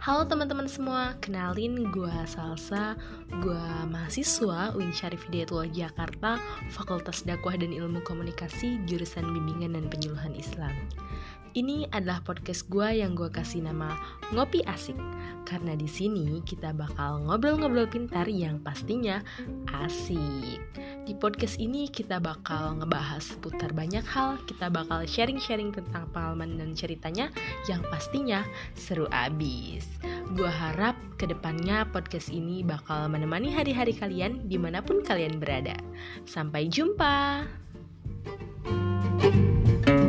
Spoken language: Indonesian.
Halo teman-teman semua, kenalin gue Salsa, gue mahasiswa UIN Syarif Hidayatullah Jakarta, Fakultas Dakwah dan Ilmu Komunikasi, jurusan Bimbingan dan Penyuluhan Islam. Ini adalah podcast gue yang gue kasih nama Ngopi Asik, karena di sini kita bakal ngobrol-ngobrol pintar yang pastinya asik. Podcast ini kita bakal ngebahas seputar banyak hal, kita bakal sharing-sharing tentang pengalaman dan ceritanya yang pastinya seru abis. Gue harap ke depannya podcast ini bakal menemani hari-hari kalian di mana pun kalian berada. Sampai jumpa! thank you